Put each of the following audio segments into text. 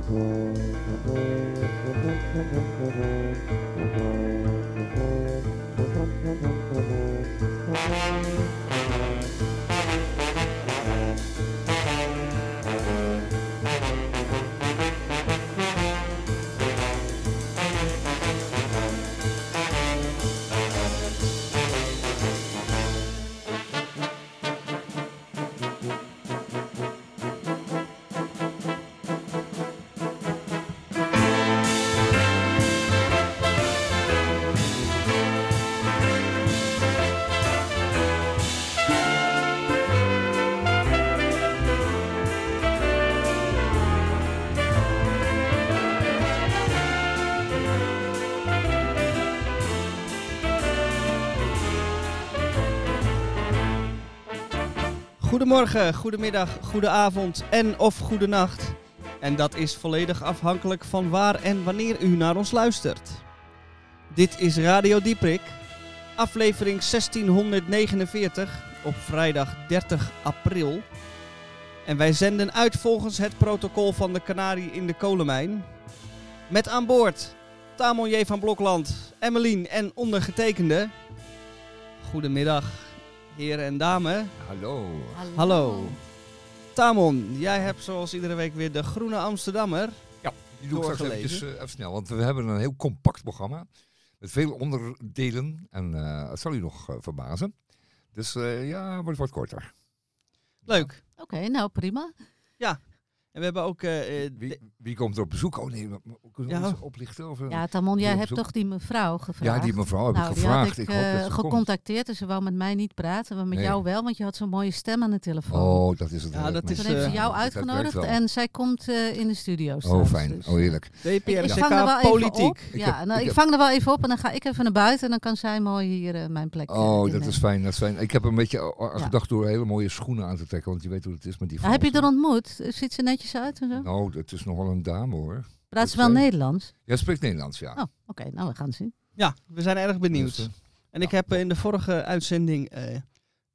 Thank you. Goedemorgen, goedemiddag, goedenavond en of goedenacht. En dat is volledig afhankelijk van waar en wanneer u naar ons luistert. Dit is Radio Dieprik, aflevering 1649 op vrijdag 30 april. En wij zenden uit volgens het protocol van de Canarie in de kolenmijn. Met aan boord Tamon J. van Blokland, Emmeline en ondergetekende. Goedemiddag, heren en dames. Hallo. Hallo. Tamon, jij hebt zoals iedere week weer de Groene Amsterdammer. Die doe ik straks eventjes, eh, even snel, want we hebben een heel compact programma. Met veel onderdelen. En eh het zal u nog eh, verbazen. Dus eh, ja, wordt wat korter. Leuk. Oké, nou prima. En we hebben ook... eh, eh, Wie, wie komt er op bezoek? Oh nee, kunnen we Ja. oplichten? Of, eh? Ja, Tamon, jij hebt toch die mevrouw gevraagd? ja, die mevrouw heb nou, ik die gevraagd. had ik, ik hoop eh, dat ze komt. gecontacteerd en ze wou met mij niet praten, maar met Nee. jou wel, want je had zo'n mooie stem aan de telefoon. Oh, dat is het. Ja, dat maar- is, Toen heeft ze jou uitgenodigd en zij komt eh, in de studio Oh, fijn. dus, Oh, heerlijk. DPRCK vang er wel even Politiek. Ja, nou, ik vang er wel even op en dan ga ik even naar buiten en dan kan zij mooi hier eh, mijn plek eh, Oh, dat is fijn. Dat is fijn. Ik heb een beetje gedacht door hele mooie schoenen aan te trekken. Want je weet hoe het is met die Ja, heb je er ontmoet? Ziet ze netjes uit en zo? Nou, het is nog wel een dame hoor. Praat ze wel Nederlands? Ja, spreekt Nederlands, ja. Oh, oké, nou we gaan zien. Ja, we zijn erg benieuwd. Dus, eh, en ik heb eh, in de vorige uitzending eh,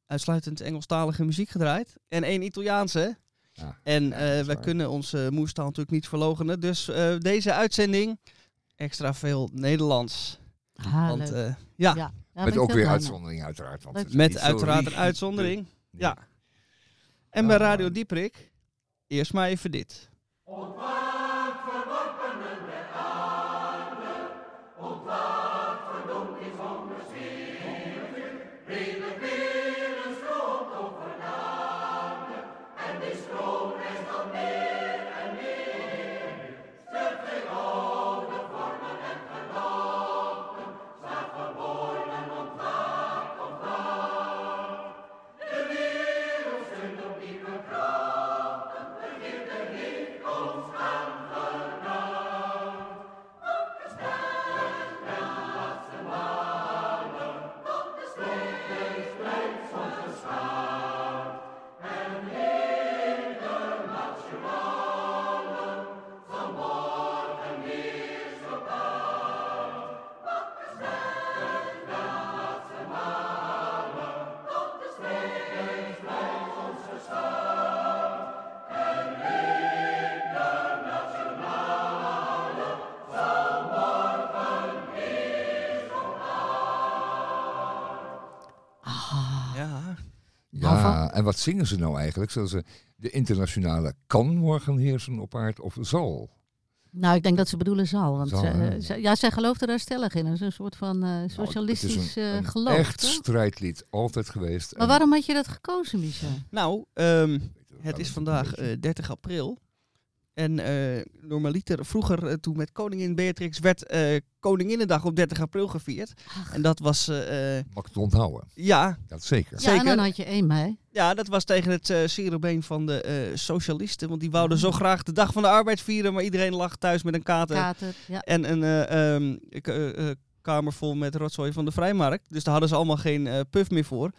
uitsluitend Engelstalige muziek gedraaid. En één Italiaanse. ja. En Ja, eh, dat is wij waar. kunnen onze moerstaal natuurlijk niet verlogenen. Dus eh, deze uitzending extra veel Nederlands. Ah, Want leuk. eh, ja, Met ook weer uitzondering uiteraard. Want met uiteraard een uitzondering. Ja. En bij Radio Dieprik, eerst maar even dit. En wat zingen ze nou eigenlijk? Zullen ze de internationale kan morgen heersen op aard of zal? Nou, ik denk dat ze bedoelen zal. Want Zal, ze- ja, zij gelooft er daar stellig in. Het is een soort van eh, Nou, socialistisch het is een, eh, een geloof. echt toch? strijdlied, altijd geweest. Maar waarom had je dat gekozen, Michel? nou, ehm, het dat is vandaag beetje- eh, 30 april. En eh, normaliter, vroeger eh, toen met koningin Beatrix werd eh, Koninginnedag op 30 april gevierd. Ach. En dat was, eh, eh, Makkelijk te onthouden, ja, dat zeker. Ja, en zeker. dan had je één mei. ja, dat was tegen het eh been van de eh, socialisten. Want die wouden zo graag de dag van de arbeid vieren, maar iedereen lag thuis met een kater. Kater. Ja. En een eh, ehm, eh, eh, kamer vol met rotzooi van de vrijmarkt. Dus daar hadden ze allemaal geen eh puff meer voor.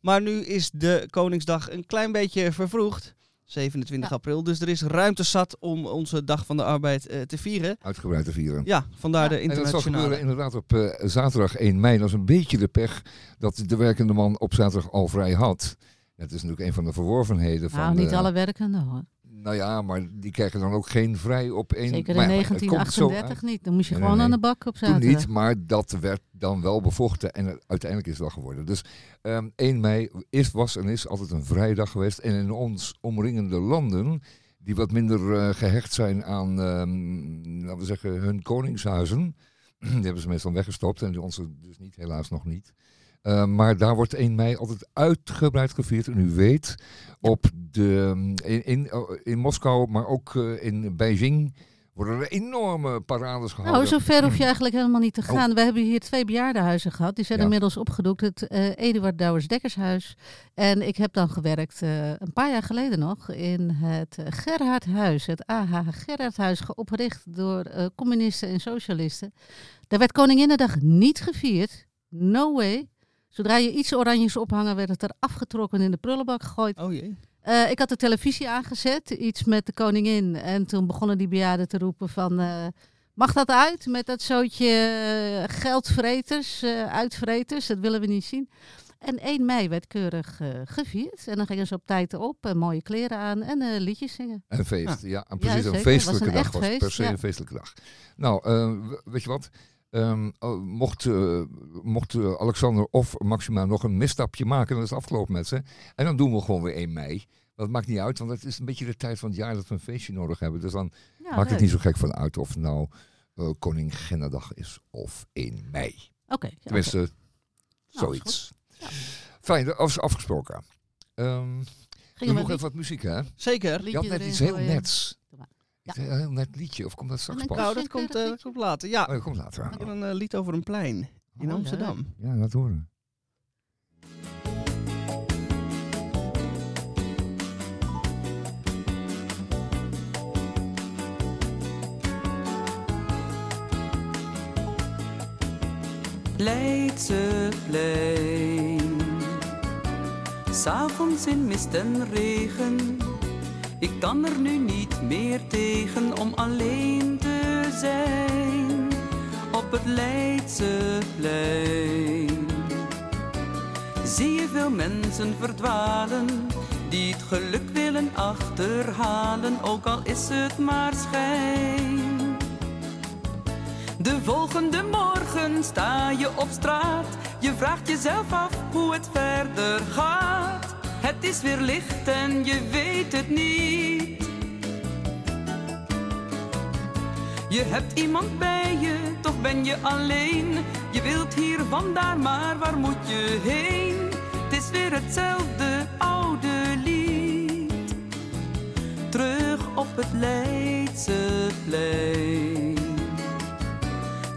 Maar nu is de Koningsdag een klein beetje vervroegd. 27 Ja. april. Dus er is ruimte zat om onze Dag van de Arbeid eh, te vieren. Uitgebreid te vieren. Ja, vandaar Ja. de En dat zal internationale. gebeuren inderdaad op eh, zaterdag 1 mei. Dat is een beetje de pech dat de werkende man op zaterdag al vrij had. Dat is natuurlijk een van de verworvenheden van... Nou, niet de- alle werkenden hoor. Nou ja, maar die krijgen dan ook geen vrij op één... Zeker maar in ja, het komt zo 1938 niet. Dan moest je Nee, gewoon nee, aan de bak op Toen zaterdag. niet, maar dat werd dan wel bevochten en uiteindelijk is het wel geworden. Dus ehm 1 mei is, was en is altijd een vrijdag geweest. En in ons omringende landen, die wat minder eh, gehecht zijn aan, ehm, laten we zeggen, hun koningshuizen. Die hebben ze meestal weggestopt en die onze dus niet, helaas nog niet. Eh, maar daar wordt 1 mei altijd uitgebreid gevierd. En u weet, op de, in, in, in Moskou, maar ook eh, in Beijing, worden er enorme parades gehouden. Nou, zover hoef je eigenlijk helemaal niet te Oh. gaan. We hebben hier twee bejaardenhuizen gehad. Die zijn Ja. inmiddels opgedoekt. Het eh, Eduard Douwers Dekkershuis. En ik heb dan gewerkt een paar jaar geleden nog in het Gerhardhuis. Het AH Gerhardhuis, geopgericht door communisten en socialisten. Daar werd Koninginnedag niet gevierd. No way. Zodra je iets oranjes ophangen, werd het er afgetrokken en in de prullenbak gegooid. Oh jee. Eh, ik had de televisie aangezet, iets met de koningin. En toen begonnen die bejaarden te roepen van... eh, mag dat uit met dat zootje eh, geldvreters, eh, uitvreters? Dat willen we niet zien. En 1 mei werd keurig eh, gevierd. En dan gingen ze op tijd op, en mooie kleren aan en eh, liedjes zingen. Een feest, ja. en precies een was feestelijke een dag was het, per se ja. een feestelijke dag. Nou, eh, weet je wat? Ehm, oh, mocht eh, mocht eh, Alexander of Maxima nog een misstapje maken, dan is het afgelopen met ze. En dan doen we gewoon weer 1 mei. Dat maakt niet uit, want het is een beetje de tijd van het jaar dat we een feestje nodig hebben. Dus dan Ja, maakt het niet zo gek van uit of het nou eh Koninginnedag is of 1 mei. Oké. ja, Tenminste. Nou, zoiets. Ja. Fijn, dat is afgesproken. Ehm Gingen we nog even wat muziek, hè? Zeker. Je had net iets heel nets. Iets heel heel net liedje, of komt dat straks pas? Nou, dat komt, dat eh, dat komt later. Ja, Oh, dat komt later. ik heb een eh, lied over een plein in Oh, Amsterdam. Ja, laat horen. Leidseplein. S'avonds in mist en regen, ik kan er nu niet meer tegen om alleen te zijn op het Leidseplein. Zie je veel mensen verdwalen, die het geluk willen achterhalen, ook al is het maar schijn. De volgende morgen sta je op straat. Je vraagt jezelf af hoe het verder gaat. Het is weer licht en je weet het niet. Je hebt iemand bij je, toch ben je alleen. Je wilt hier vandaan, maar waar moet je heen? Het is weer hetzelfde oude lied. Terug op het Leidseplein.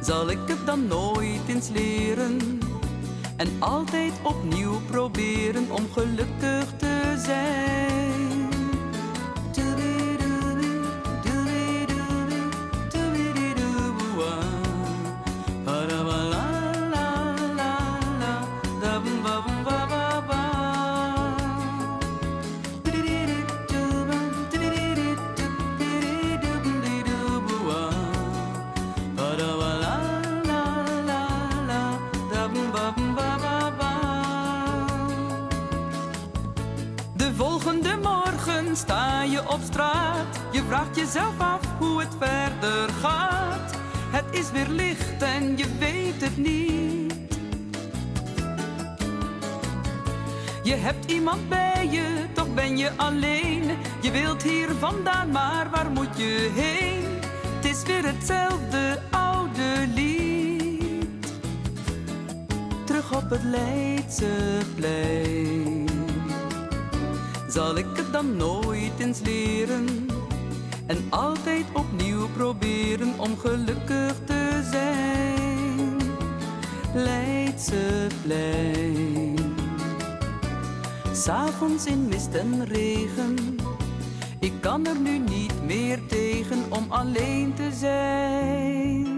Zal ik het dan nooit eens leren en altijd opnieuw proberen om gelukkig te zijn? Je op straat. Je vraagt jezelf af hoe het verder gaat. Het is weer licht en je weet het niet. Je hebt iemand bij je, toch ben je alleen. Je wilt hier vandaan, maar waar moet je heen? Het is weer hetzelfde oude lied. Terug op het Leidseplein. Zal ik het dan nooit eens leren? En altijd opnieuw proberen om gelukkig te zijn. Leidseplein. S'avonds in mist en regen. Ik kan er nu niet meer tegen om alleen te zijn.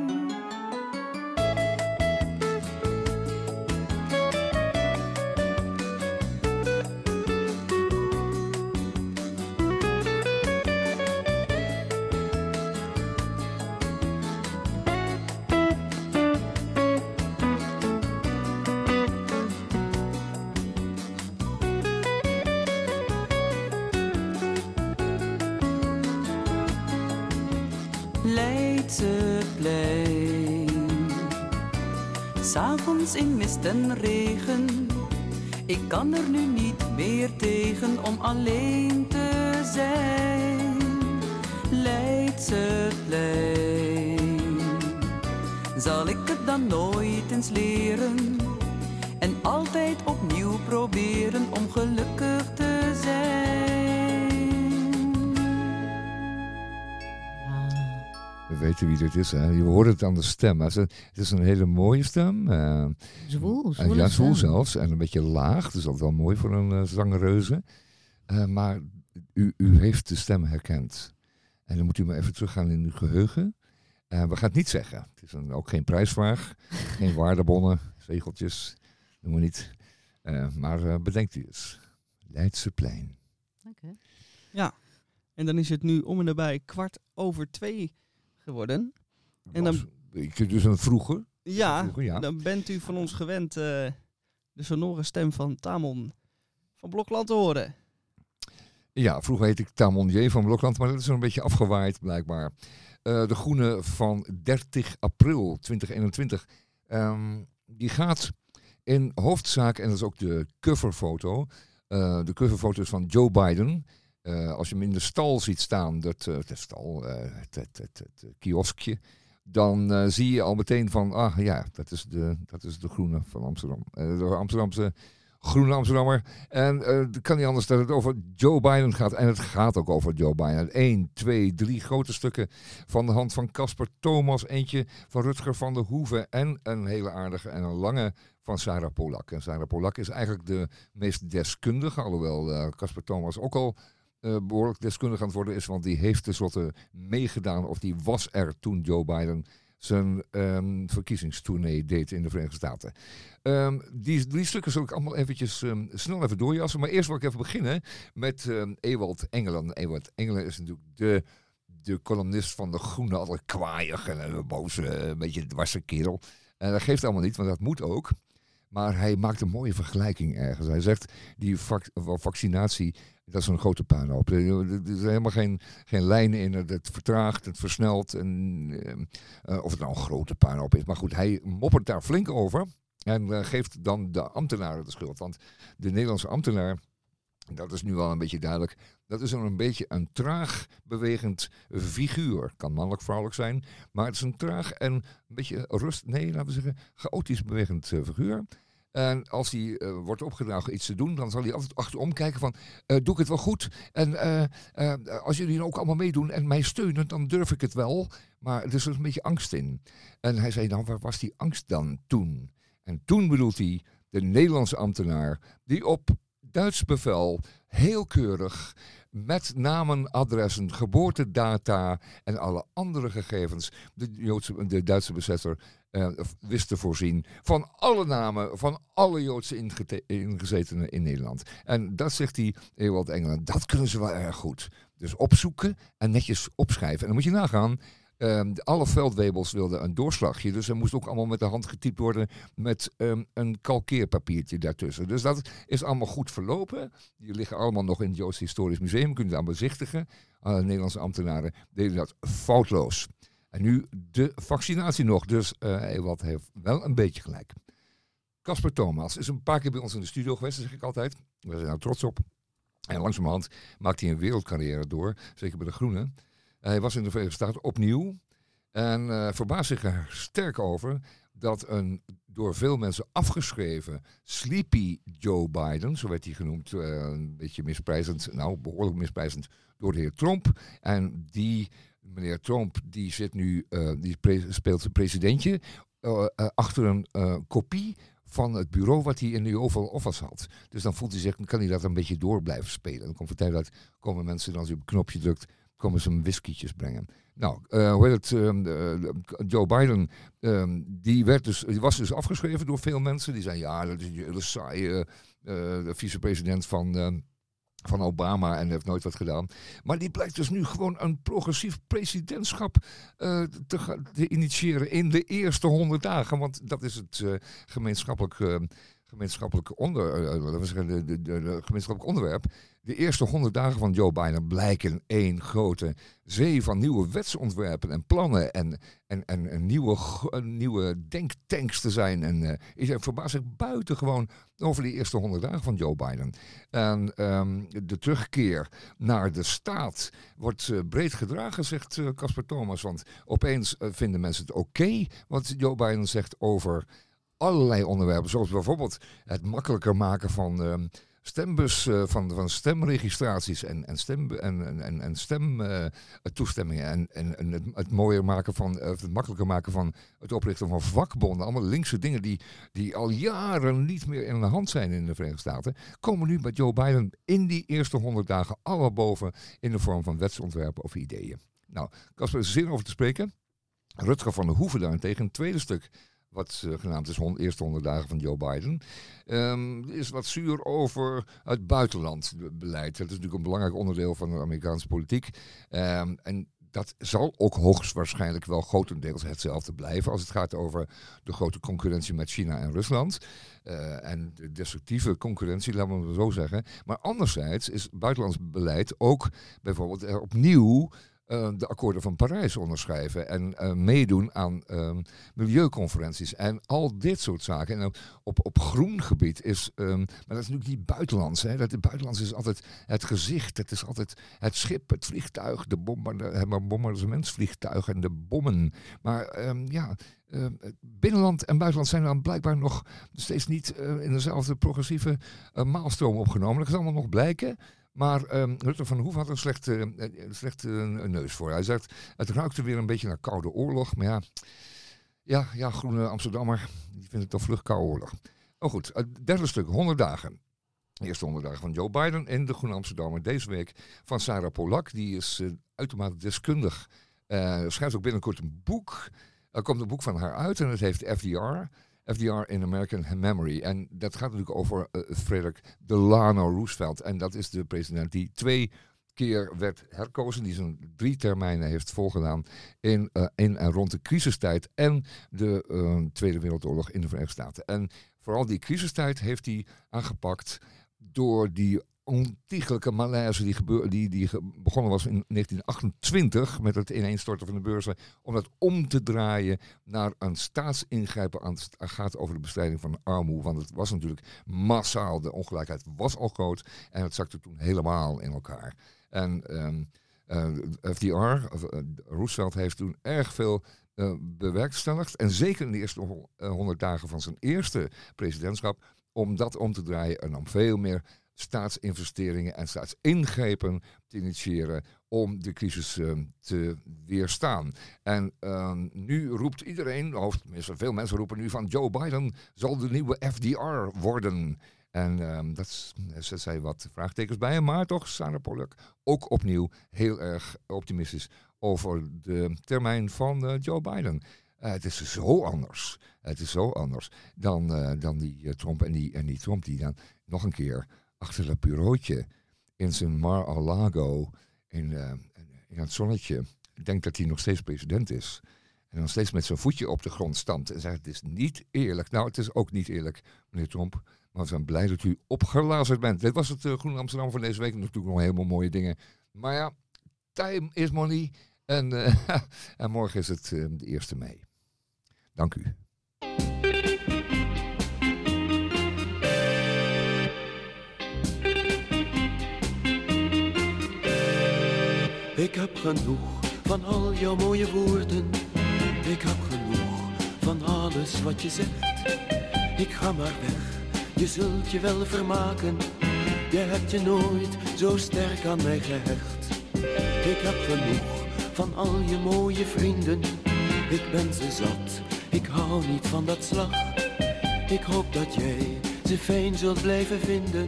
En regen, ik kan er nu niet meer tegen om alleen te zijn. Leidseplein. Zal ik het dan nooit eens leren en altijd opnieuw proberen om gelukkig We weten wie dit is. Hè? Je hoort het aan de stem. Het is een, het is een hele mooie stem. eh, Zwoel, ja, zwoel stem. zelfs. En een beetje laag. Dus dat is wel mooi voor een uh, zangereuze. Eh, maar u, u heeft de stem herkend. En dan moet u maar even teruggaan in uw geheugen. Eh, we gaan het niet zeggen. Het is een, ook geen prijsvraag. geen waardebonnen, zegeltjes. Doen we niet. Eh, maar eh, bedenkt u eens. Leidseplein. Oké. En dan is het nu om en nabij kwart over twee geworden. En dan- Was- dus een vroeger. Ja, Vroeger, ja. dan bent u van ons gewend eh, de sonore stem van Tamon van Blokland te horen. Ja, vroeger heette ik Tamonier van Blokland, maar dat is een beetje afgewaaid blijkbaar. Eh, de groene van 30 april 2021. Ehm, die gaat in hoofdzaak, en dat is ook de coverfoto. eh, de coverfoto is van Joe Biden. Eh, als je hem in de stal ziet staan, dat, eh, stal, eh, het, het, het, het kioskje, dan zie je al meteen van, ah ja, dat is de, dat is de groene van Amsterdam. De Amsterdamse groene Amsterdammer. En het kan niet anders dat het over Joe Biden gaat. En het gaat ook over Joe Biden. Eén, twee, drie grote stukken van de hand van Casper Thomas. Eentje van Rutger van der Hoeven. En een hele aardige en een lange van Sarah Polak. En Sarah Polak is eigenlijk de meest deskundige. Alhoewel Casper Thomas ook al eh, behoorlijk deskundig aan het worden is. Want die heeft tenslotte meegedaan. Of die was er toen Joe Biden zijn ehm, verkiezingstournee deed in de Verenigde Staten. Ehm, die drie stukken zal ik allemaal eventjes ehm, snel even doorjassen. Maar eerst wil ik even beginnen met Ewald Engelen. Ewald Engelen is natuurlijk de, de columnist van De Groene. Altijd kwaaiig en een boze, eh, een beetje dwarse kerel. En dat geeft allemaal niet, want dat moet ook. Maar hij maakt een mooie vergelijking ergens. Hij zegt, die vac- vaccinatie, dat is een grote puinhoop. Er is helemaal geen, geen lijn in. Het vertraagt, het versnelt. En, ehm, eh, of het nou een grote puinhoop is. Maar goed, hij moppert daar flink over. En eh, geeft dan de ambtenaren de schuld. Want de Nederlandse ambtenaar, dat is nu wel een beetje duidelijk, dat is een beetje een traag bewegend figuur. Kan mannelijk, vrouwelijk zijn, maar het is een traag en een beetje rust, nee, laten we zeggen, chaotisch bewegend eh, figuur. En als hij eh, wordt opgedragen iets te doen, dan zal hij altijd achterom kijken van, eh, doe ik het wel goed? En eh, als jullie ook allemaal meedoen en mij steunen, dan durf ik het wel. Maar er is dus een beetje angst in. En hij zei, nou, waar was die angst dan toen? En toen bedoelt hij de Nederlandse ambtenaar die op Duits bevel heel keurig met namen, adressen, geboortedata en alle andere gegevens de, Joodse, de Duitse bezetter eh, wist voorzien van alle namen van alle Joodse ingezetenen in Nederland. En dat zegt hij, Ewald Engelen, dat kunnen ze wel erg goed. Dus opzoeken en netjes opschrijven. En dan moet je nagaan, Ehm, alle veldwebels wilden een doorslagje, dus er moest ook allemaal met de hand getypt worden met ehm, een kalkeerpapiertje daartussen. Dus dat is allemaal goed verlopen. Die liggen allemaal nog in het Joods Historisch Museum, kun je het aan bezichtigen. Nederlandse ambtenaren deden dat foutloos. En nu de vaccinatie nog, dus eh Ewald heeft wel een beetje gelijk. Casper Thomas is een paar keer bij ons in de studio geweest, zeg ik altijd. We zijn er trots op. En langzamerhand maakt hij een wereldcarrière door, zeker bij de Groenen. Hij was in de Verenigde Staten opnieuw en eh verbaast zich er sterk over dat een door veel mensen afgeschreven Sleepy Joe Biden, zo werd hij genoemd, eh, een beetje misprijzend, nou behoorlijk misprijzend door de heer Trump. En die meneer Trump die zit nu, eh, die speelt zijn presidentje eh, eh, achter een kopie van het bureau wat hij in de Oval Office had. Dus dan voelt hij zich, dan kan hij dat een beetje door blijven spelen. Dan komt de tijd uit, komen mensen, en als hij op een knopje drukt, komen ze hem whiskietjes brengen. Nou, eh, hoe heet het? ehm, eh, Joe Biden, ehm, die, werd dus, die was dus afgeschreven door veel mensen. Die zeiden, ja, dat is een hele saaie de vicepresident van, ehm, van Obama en heeft nooit wat gedaan. Maar die blijkt dus nu gewoon een progressief presidentschap eh, te, te initiëren in de eerste honderd dagen. Want dat is het eh, gemeenschappelijk eh, gemeenschappelijk, onder, eh, zeggen, de, de, de, gemeenschappelijk onderwerp. De eerste 100 dagen van Joe Biden blijken één grote zee van nieuwe wetsontwerpen en plannen en, en, en, nieuwe, eh, nieuwe denktanks te zijn. En eh, ik verbaas zich buitengewoon over die eerste 100 dagen van Joe Biden. En ehm, de terugkeer naar de staat wordt eh, breed gedragen, zegt eh, Casper Thomas. Want opeens eh, vinden mensen het oké wat Joe Biden zegt over allerlei onderwerpen. Zoals bijvoorbeeld het makkelijker maken van ehm, stembus, eh, van, van stemregistraties en, en, stem, en, en- en, en stemtoestemmingen. en, en, en het, het mooier maken van, eh, het makkelijker maken van het oprichten van vakbonden. Allemaal linkse dingen die, die al jaren niet meer in de hand zijn in de Verenigde Staten. Komen nu bij Joe Biden in die eerste honderd dagen allemaal boven in de vorm van wetsontwerpen of ideeën. Nou, Casper, er zin over te spreken. Rutger van der Hoeven daarentegen, tweede stuk wat eh, genaamd is hon- eerste 100 dagen van Joe Biden. Er is wat zuur over het buitenlandbeleid. Dat is natuurlijk een belangrijk onderdeel van de Amerikaanse politiek. Ehm, en dat zal ook hoogstwaarschijnlijk wel grotendeels hetzelfde blijven als het gaat over de grote concurrentie met China en Rusland. Eh, en de destructieve concurrentie, laten we het zo zeggen. Maar anderzijds is buitenlands beleid ook bijvoorbeeld opnieuw eh, de akkoorden van Parijs onderschrijven en eh, meedoen aan ehm, milieuconferenties en al dit soort zaken. En op, op groen gebied is, ehm, maar dat is natuurlijk niet buitenlands. Hè. Dat, het buitenlands is altijd het gezicht, het is altijd het schip, het vliegtuig, de bombardementsvliegtuig en de bommen. Maar ehm, ja, ehm, binnenland en buitenland zijn dan blijkbaar nog steeds niet eh, in dezelfde progressieve eh, maalstroom opgenomen. Dat kan allemaal nog blijken. Maar ehm Rutte van Hoef had een slechte, eh, een slechte eh, neus voor. Hij zegt, het ruikte weer een beetje naar Koude Oorlog. Maar ja, ja, ja groene Amsterdammer, die vindt het toch vlug Koude Oorlog. Oh goed, het derde stuk, 100 dagen. Eerste 100 dagen van Joe Biden en de Groene Amsterdammer. Deze week van Sarah Polak, die is eh, uitermate deskundig. Eh schrijft ook binnenkort een boek. Er komt een boek van haar uit en het heeft FDR. FDR in American Memory. En dat gaat natuurlijk over eh, Frederick Delano Roosevelt. En dat is de president die twee keer werd herkozen. Die zijn drie termijnen heeft volgedaan in, eh, in en rond de crisistijd en de eh, Tweede Wereldoorlog in de Verenigde Staten. En vooral die crisistijd heeft hij aangepakt door die ontiegelijke malaise die, gebeur, die, die begonnen was in 1928 met het ineenstorten van de beurzen, om dat om te draaien naar een staatsingrijpen aan het gaat over de bestrijding van armoede. Want het was natuurlijk massaal, de ongelijkheid was al groot en het zakte toen helemaal in elkaar. En ehm, eh, FDR, of, eh, Roosevelt, heeft toen erg veel eh, bewerkstelligd. En zeker in de eerste ho- 100 dagen van zijn eerste presidentschap, om dat om te draaien en om veel meer staatsinvesteringen en staatsingrepen te initiëren om de crisis eh, te weerstaan. En ehm, nu roept iedereen, of tenminste veel mensen roepen nu van Joe Biden zal de nieuwe FDR worden. En ehm, dat er zet zij wat vraagtekens bij, maar toch Sarah ook opnieuw heel erg optimistisch over de termijn van eh, Joe Biden. Eh, het is zo anders. Het is zo anders dan, eh, dan die eh, Trump en die, en die Trump die dan nog een keer achter dat bureautje in zijn Mar-a-Lago in, eh, in het zonnetje denkt dat hij nog steeds president is. En dan steeds met zijn voetje op de grond stampt en zegt het is niet eerlijk. Nou, het is ook niet eerlijk, meneer Trump. Maar we zijn blij dat u opgelazerd bent. Dit was het uh, Groene Amsterdam van deze week. Natuurlijk nog helemaal mooie dingen. Maar ja, time is money. En, eh, en morgen is het de 1 mei. Dank u. Ik heb genoeg van al jouw mooie woorden. Ik heb genoeg van alles wat je zegt. Ik ga maar weg, je zult je wel vermaken. Je hebt je nooit zo sterk aan mij gehecht. Ik heb genoeg van al je mooie vrienden. Ik ben ze zat, ik hou niet van dat slag. Ik hoop dat jij ze fijn zult blijven vinden.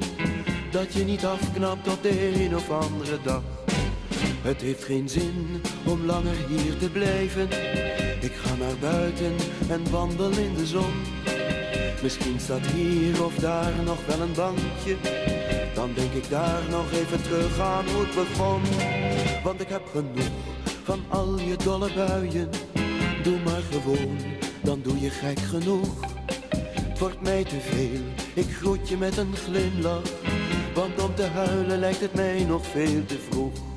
Dat je niet afknapt op de een of andere dag. Het heeft geen zin om langer hier te blijven. Ik ga naar buiten en wandel in de zon. Misschien staat hier of daar nog wel een bankje. Dan denk ik daar nog even terug aan hoe het begon. Want ik heb genoeg van al je dolle buien. Doe maar gewoon, dan doe je gek genoeg. Het wordt mij te veel, Ik groet je met een glimlach, want om te huilen lijkt het mij nog veel te vroeg.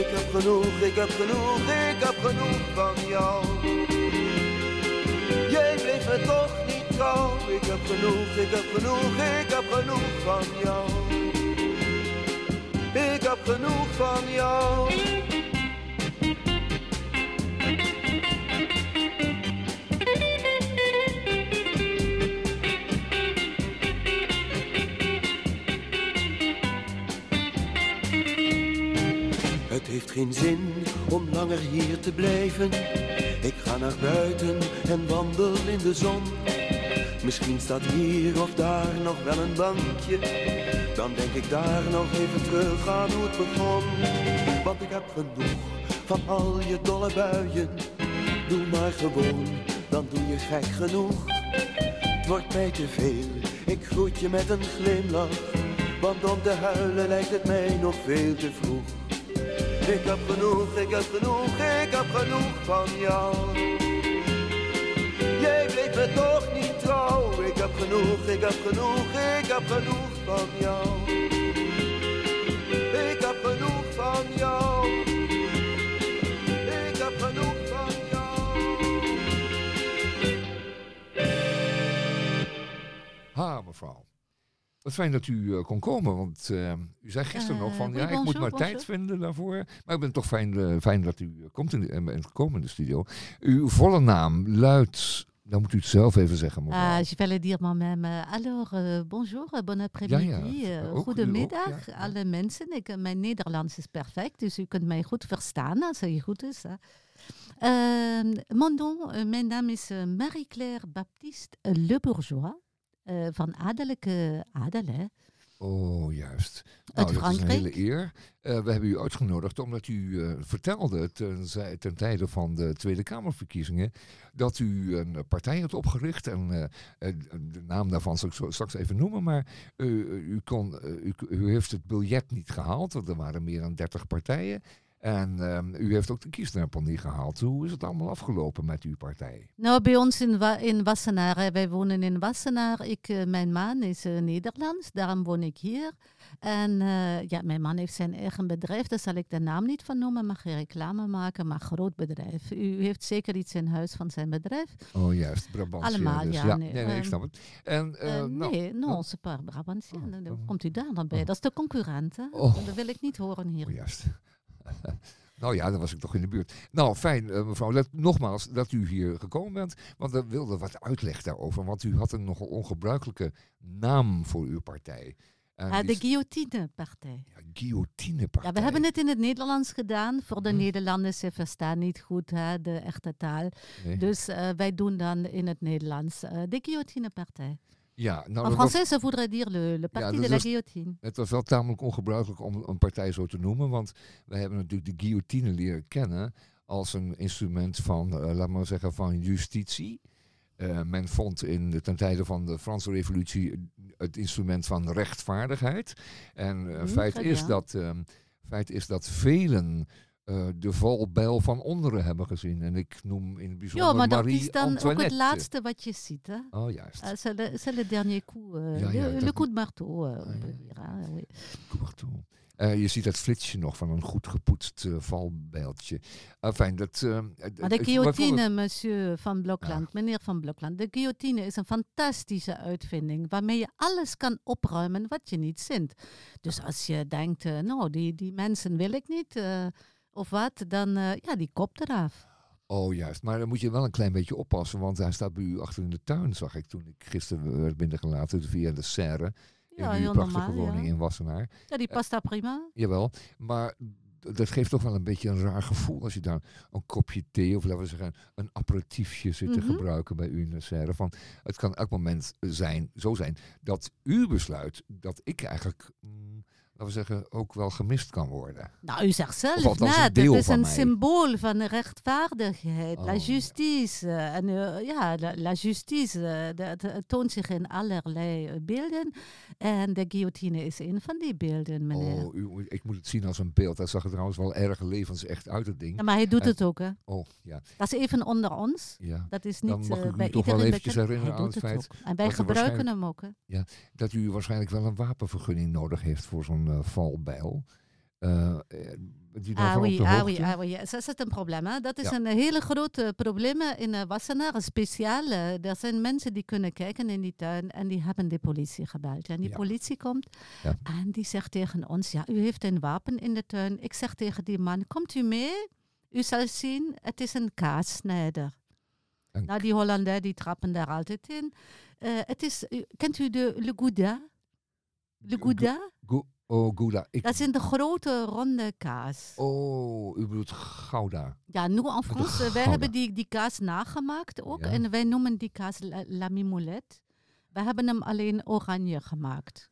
Ik heb genoeg, ik heb genoeg, ik heb genoeg van jou. Jij bleef me toch niet trouw. Ik heb genoeg, ik heb genoeg, ik heb genoeg van jou. Ik heb genoeg van jou. Geen zin om langer hier te blijven. Ik ga naar buiten en wandel in de zon. Misschien staat hier of daar nog wel een bankje. Dan denk ik daar nog even terug aan hoe het begon. Want ik heb genoeg van al je dolle buien. Doe maar gewoon, dan doe je gek genoeg. Het wordt mij te veel, ik groet je met een glimlach. Want om te huilen lijkt het mij nog veel te vroeg. Ik heb genoeg, ik heb genoeg, ik heb genoeg van jou. Jij bleef me toch niet trouw. Ik heb genoeg, ik heb genoeg, ik heb genoeg van jou. Ik heb genoeg van jou. Ik heb genoeg van jou. Ha, mevrouw. Wat fijn dat u eh, kon komen, want eh, u zei gisteren Eh, nog van, oui, ja, ik moet maar bonjour. tijd vinden daarvoor. Maar ik ben toch fijn, eh, fijn dat u eh, komt in de, en bent gekomen in de studio. Uw volle naam luidt, dan moet u het zelf even zeggen, mevrouw. Ah, je vais le dire moi-même. Alors, bonjour, bon après-midi, ja. Ook, u ook, goedemiddag, ja, alle mensen. Ik, mijn Nederlands is perfect, dus u kunt mij goed verstaan als het goed is. Hè. Mon nom, euh, mijn naam is Marie-Claire Baptiste Le Bourgeois, euh, van adellijke adel. Hè. Oh, juist. Uit Nou, dat is een hele Frankrijk. eer. Eh, we hebben u uitgenodigd omdat u eh, vertelde ten, tijde van de Tweede Kamerverkiezingen dat u een partij had opgericht. En de naam daarvan zal ik zo straks even noemen. Maar u, kon, u, u heeft het biljet niet gehaald, want er waren meer dan 30 partijen. En ehm, u heeft ook de kiesdrempel niet gehaald. Hoe is het allemaal afgelopen met uw partij? Nou, bij ons in, Wa in Wassenaar, hè, wij wonen in Wassenaar. Ik, eh, mijn man is eh, Nederlands, daarom woon ik hier. En eh, ja, mijn man heeft zijn eigen bedrijf, daar zal ik de naam niet van noemen, mag geen reclame maken, maar groot bedrijf. U heeft zeker iets in huis van zijn bedrijf. Oh, juist, Brabantse. Allemaal, dus. ja, nee, nee, nee, ik snap het. En, eh, Eh, nou, nee, non, oh. c'est pas Brabantien. Oh, Dan oh. komt u daar dan bij. Oh. Dat is de concurrent, hè? Oh. Dat wil ik niet horen hier. Oh, juist. nou ja, dan was ik toch in de buurt. Nou, fijn, eh, mevrouw. Nogmaals dat u hier gekomen bent. Want we wilden wat uitleg daarover. Want u had een nogal ongebruikelijke naam voor uw partij. Ah, de guillotinepartij. ja, guillotinepartij. Ja, we hebben het in het Nederlands gedaan. Voor de Hm. Nederlanders, ze verstaan niet goed hè, de echte taal. Nee. Dus eh, wij doen dan in het Nederlands eh, de guillotinepartij. Ja, nou, en was, français, ça voudrait dire le, le parti de la was- guillotine. het was wel tamelijk ongebruikelijk om een partij zo te noemen. Want wij hebben natuurlijk de guillotine leren kennen als een instrument van, eh, laat maar zeggen, van justitie. Eh, men vond in de, ten tijde van de Franse revolutie het instrument van rechtvaardigheid. En eh, Mhm, feit, is dat, feit is dat velen eh, de valbijl van onderen hebben gezien. En ik noem in het bijzonder Ja, maar dat Marie is dan ook het laatste wat je ziet. Hè? Oh, juist. Ah, c'est le, c'est le dernier coup, euh, Ja, ja, le, coup de marteau, euh, Ah, ja. oui. Toe. Eh, je ziet dat flitsje nog van een goed gepoetst eh, valbijltje. Enfin, dat, eh, Maar de guillotine, monsieur Van Blokland, meneer Van Blokland, de guillotine is een fantastische uitvinding waarmee je alles kan opruimen wat je niet zint. Dus als je denkt, eh, nou, die, die mensen wil ik niet, eh, of wat, dan eh, ja, die kop eraf. Oh, juist. Maar dan moet je wel een klein beetje oppassen, want hij staat bij u achter in de tuin, zag ik toen ik gisteren werd binnengelaten via de serre. Ja, in uw heel prachtige normaal. woning Ja. in Wassenaar. ja, die past daar prima. Jawel, maar dat geeft toch wel een beetje een raar gevoel als je daar een kopje thee of laten we zeggen een aperitiefje zit te Mhm. gebruiken bij u in de serre. Van, het kan elk moment zijn, zo zijn dat u besluit dat ik eigenlijk, laten we zeggen, ook wel gemist kan worden. Nou, u zegt zelf net, deel het is een mij. symbool van rechtvaardigheid, Oh, la ja. justice. En eh, ja, la, la justice, eh, dat eh, toont zich in allerlei eh, beelden. En de guillotine is een van die beelden, meneer. Oh, u, ik moet het zien als een beeld. Dat zag er trouwens wel erg levensecht uit, het ding. Ja, maar hij doet En- het ook, hè. Oh, ja. Dat is even onder ons. ja. Dat is Dan niet mag eh, ik u bij toch wel iedereen eventjes herinneren aan het het feit ook. En wij gebruiken hem ook, hè. Dat u waarschijnlijk wel een wapenvergunning nodig heeft voor zo'n eh, valbijl. Eh, eh, die Ah daarvan op oui, ah oui, ah oui. Dat is een probleem. Hè? Dat is Ja. een hele grote probleem in Wassenaar. Speciaal. eh, er zijn mensen die kunnen kijken in die tuin en die hebben de politie gebeld. En die Ja. politie komt Ja. en die zegt tegen ons, ja, u heeft een wapen in de tuin. Ik zeg tegen die man, komt u mee? U zal zien, het is een kaassnijder. Een Nou, die Hollanders die trappen daar altijd in. Eh, het is, kent u de Le Gouda? Le Go- Gouda? Go- oh, Gouda. Ik, Dat is een ronde ronde kaas. Oh, u bedoelt Gouda. Ja, nu in Frans. eh, Wij hebben die, die kaas nagemaakt ook. Ja. En wij noemen die kaas la, la mimoulette. We hebben hem alleen oranje gemaakt.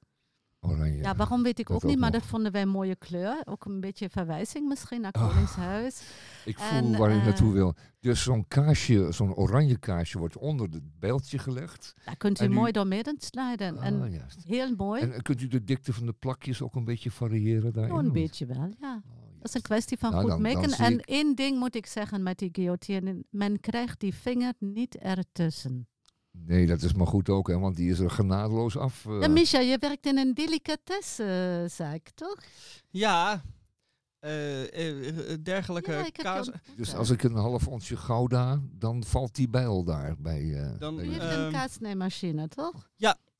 Oranje. Ja, waarom weet ik dat ook niet, ook maar nog. dat vonden wij een mooie kleur. Ook een beetje verwijzing misschien naar Ah. Koningshuis. Ik voel waar eh, naartoe wil. Dus zo'n kaasje, zo'n oranje kaasje wordt onder het bijltje gelegd. Daar kunt u En u- mooi doormidden snijden. en Ah, juist. heel mooi. En eh, kunt u de dikte van de plakjes ook een beetje variëren daarin? Oh, een beetje wel, ja. Oh, Dat is een kwestie van Nou, goed dan- maken. En ik- één ding moet ik zeggen met die guillotine. Men krijgt die vinger niet ertussen. Nee, dat is maar goed ook, hè, want die is er genadeloos af. eh. Ja, Misha, je werkt in een delicatessenzaak, toch? Ja, eh, dergelijke Ja, je dus als ik een half onsje Gouda, dan valt die bijl daar bij. eh, Dan, bij heeft Ehm, een kaassnijmachine, toch?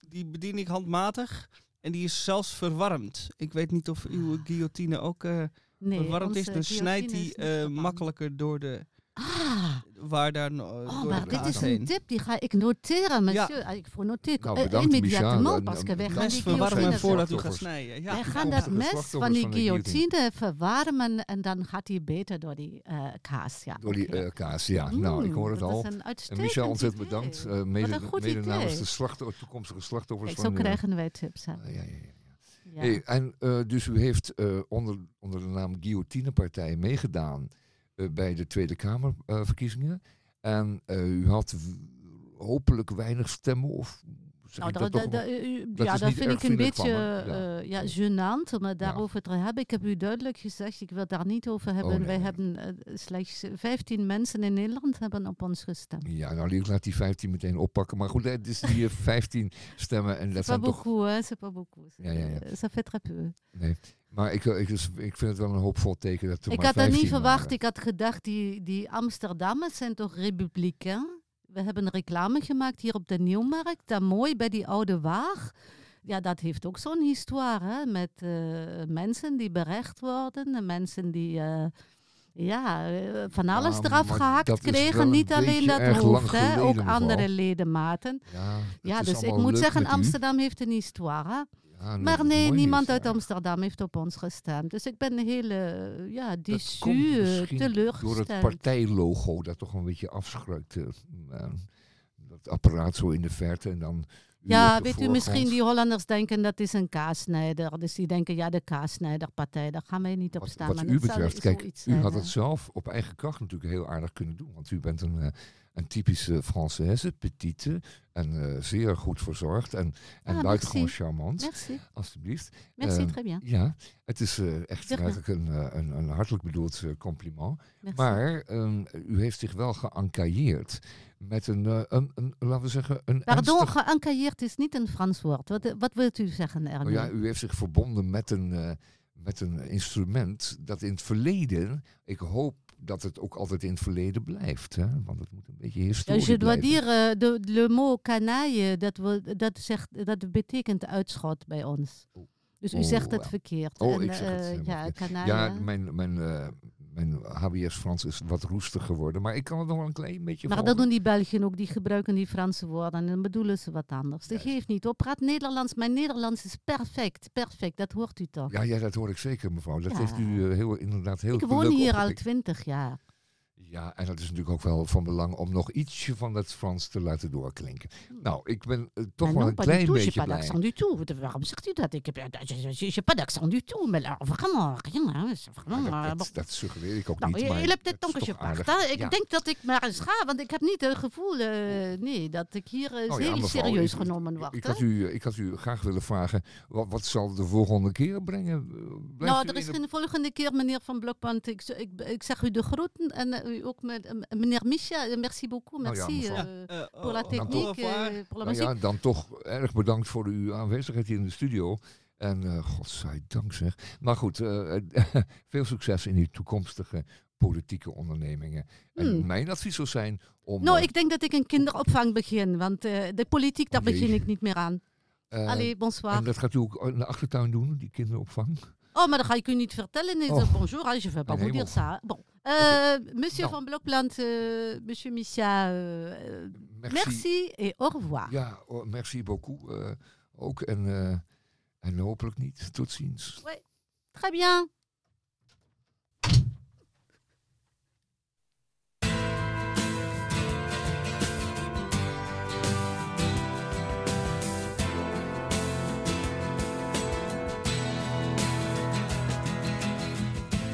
Die bedien ik handmatig. En die is zelfs verwarmd. Ik weet niet of uw guillotine ook eh, Nee, verwarmd is. Dan snijdt die eh, makkelijker door de, Ah, waar daar no- oh, maar dit is heen. een tip, die ga ik noteren, monsieur. Ah, Ik voor noteer Nou, eh, bedankt, immédiatement, parce que wij gaan Mes die verwarmen voordat u gaat snijden. Ja, Wij ja. gaan ja, dat mes van die guillotine. verwarmen en dan gaat hij beter door die eh, kaas. Ja, Door die eh, kaas, ja. nou, ik Mm, hoor het dat al. is een En Michel, ontzettend idee. bedankt. eh, mede een goed mede namens de slachtoffer, toekomstige slachtoffers Kijk, zo van... krijgen wij tips. Hè. ah, ja, ja, ja. Ja. Hey, en eh, dus u heeft eh, onder, onder de naam Guillotinepartij meegedaan bij de Tweede Kamerverkiezingen. en eh, u had hopelijk weinig stemmen, of Nou, dat, dat ja, is dat vind ik een beetje me, ja. eh, gênant om het daarover te hebben. Ik heb u duidelijk gezegd, ik wil daar niet over hebben. Oh, nee, Wij nee. hebben eh, slechts 15 mensen in Nederland hebben op ons gestemd. Ja, nou, ik laat die 15 meteen oppakken. Maar goed, het is die eh, 15 stemmen en dat zijn toch... beaucoup, hè? C'est pas beaucoup. Ja, ja, ja. Ça fait très peu. Nee. Maar ik, eh, ik, dus- ik vind het wel een hoopvol teken dat Ik had dat 15 niet verwacht. waren. Ik had gedacht, die, die Amsterdammers zijn toch republikein? We hebben een reclame gemaakt hier op de Nieuwmarkt. Daar mooi bij die oude waag. Ja, dat heeft ook zo'n histoire, hè? Met eh, mensen die berecht worden. en Mensen die... eh, ja, eh, van alles Ja, eraf gehakt kregen. Niet alleen dat hoofd, hè? ook andere ledematen. Ja, dus ik moet zeggen. Amsterdam heeft een histoire. Nee, Maar nee, niemand uit. Amsterdam heeft op ons gestemd. Dus ik ben heel uh, ja, déçu, misschien door het teleurgesteld. partijlogo dat toch een beetje afschrukt. eh, eh, dat apparaat zo in de verte en dan... Ja, weet u, misschien die Hollanders denken dat is een kaassnijder. Dus die denken, ja, de kaassnijderpartij, daar gaan wij niet op staan. wat u betreft, kijk, u had het zelf op eigen kracht natuurlijk heel aardig kunnen doen. Want u bent een, eh, een typische Française, petite en eh, zeer goed verzorgd en, en Ah, buitengewoon charmant, Merci, alstublieft. merci, Eh, très bien. Ja, het is eh, echt werkelijk een, eh, een, een hartelijk bedoeld compliment. Merci. Maar ehm, u heeft zich wel geëncailleerd met een, een, een, laten we zeggen, een Pardon, ernstig... geëncailleerd is niet een Frans woord. Wat, wat wilt u zeggen Nou ermee? ja, u heeft zich verbonden met een, met een instrument dat in het verleden, ik hoop dat het ook altijd in het verleden blijft, hè? want het moet een beetje historisch je dois blijven. dire, de, le mot canaille, dat, wil- dat, zegt, dat betekent uitschot bij ons. Oh. Dus u Oh, zegt het ja. verkeerd. Oh, En, ik zeg het eh, ja, canaille. Ja, mijn, mijn, eh, mijn HBS Frans is wat roestig geworden, maar ik kan het nog wel een klein beetje Maar dat doen die Belgen ook, die gebruiken die Franse woorden en dan bedoelen ze wat anders. Dat geeft niet op. Praat Nederlands. Mijn Nederlands is perfect, perfect. Dat hoort u toch? Ja, ja, dat hoor ik zeker, mevrouw. Dat Ja. heeft u eh, heel, inderdaad heel ik woon hier al twintig jaar. Ja, en dat is natuurlijk ook wel van belang om nog ietsje van dat Frans te laten doorklinken. Nou, ik ben eh, toch Maar wel non, een pas klein tout, beetje pas blij. d'accent du tout. Waarom zegt u dat? Ik heb, j'ai pas d'accent du tout. Là, vraiment, rien. Hein. C'est vraiment, Ja, dat, bon. dat, dat suggereer ik ook Nou, niet. je, maar je hebt het dan is que je toch aardig. part. hè. Ik Ja. denk dat ik maar eens ga, want ik heb niet het gevoel eh, nee, dat ik hier eh, Nou ja, zeer mevrouw, serieus ik- genomen word. Ik had, u, ik had u graag willen vragen, wat, wat zal de volgende keer brengen? Eh, blijft Nou, er is de- geen volgende keer, meneer Van Blokpand. Ik, ik, ik zeg u de groeten en eh, u ook met eh, meneer Misha. eh, merci beaucoup, Nou ja, merci mevrouw. eh, pour la oh, technique, au revoir. eh, pour la Nou muziek. ja, dan toch erg bedankt voor uw aanwezigheid hier in de studio. En uh, godzijdank zeg. Maar goed, uh, veel succes in uw toekomstige politieke ondernemingen. En Hmm. mijn advies zou zijn om... Nou, uh, ik denk dat ik een kinderopvang begin, want uh, de politiek, daar Oh, begin ik niet meer aan. uh, Allee, bonsoir. En dat gaat u ook in de achtertuin doen, die kinderopvang? Oh, maar dat ga ik u niet vertellen. Nee, Oh. Bonjour, hein, je vais pas vous dire ça. Bon. Euh. Monsieur. Van Blokplant, euh, Monsieur Misha, euh, Merci. merci. et au revoir. Ja, oh, merci beaucoup. ook en, en hopelijk niet. Tot ziens. Très bien.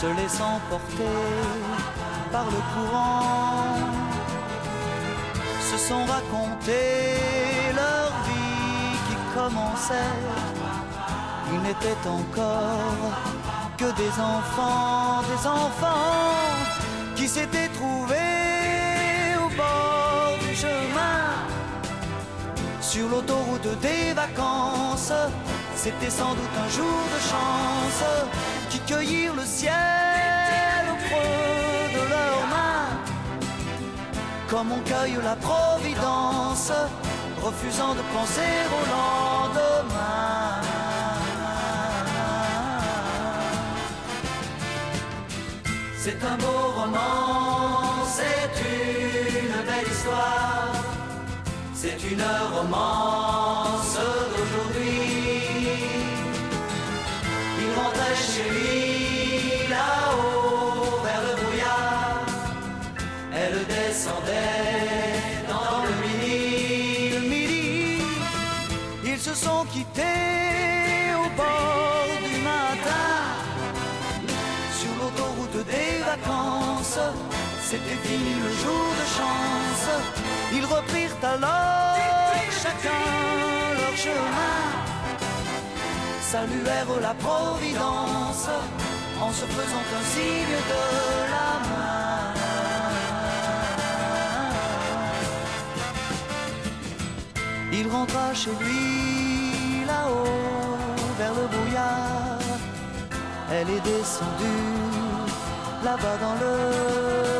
se laissant porter par le courant, se sont racontés leur vie qui commençait. Ils n'étaient encore que des enfants, des enfants qui s'étaient trouvés au bord du chemin, sur l'autoroute des vacances. C'était sans doute un jour de chance qui cueillirent le ciel au creux de leurs mains, comme on cueille la providence, refusant de penser au lendemain. C'est un beau roman, c'est une belle histoire, c'est une romance Chez là-haut vers le brouillard. Elle descendait dans le midi. Le midi, ils se sont quittés au bord du matin. Sur l'autoroute des vacances, c'était fini le jour de chance. Ils reprirent alors chacun leur chemin saluèrent la Providence en se faisant un signe de la main. Il rentra chez lui là-haut vers le brouillard. Elle est descendue là-bas dans le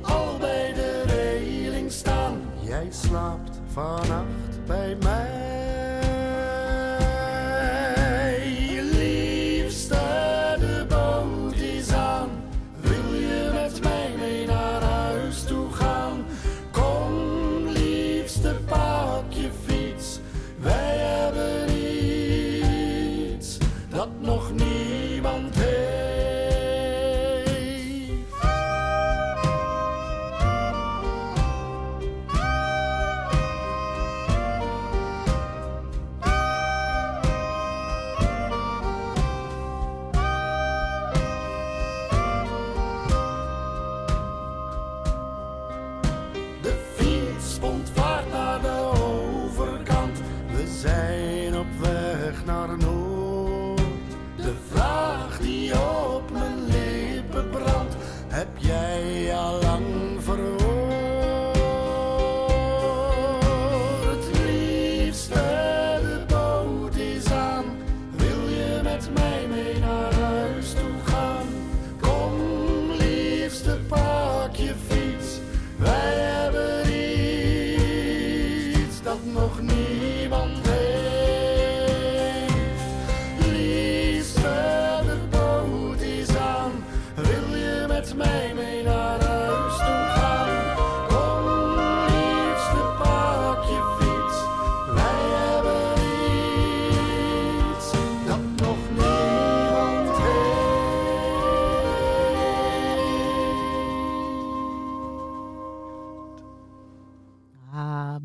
al bij de reling staan. Jij slaapt vannacht bij mij.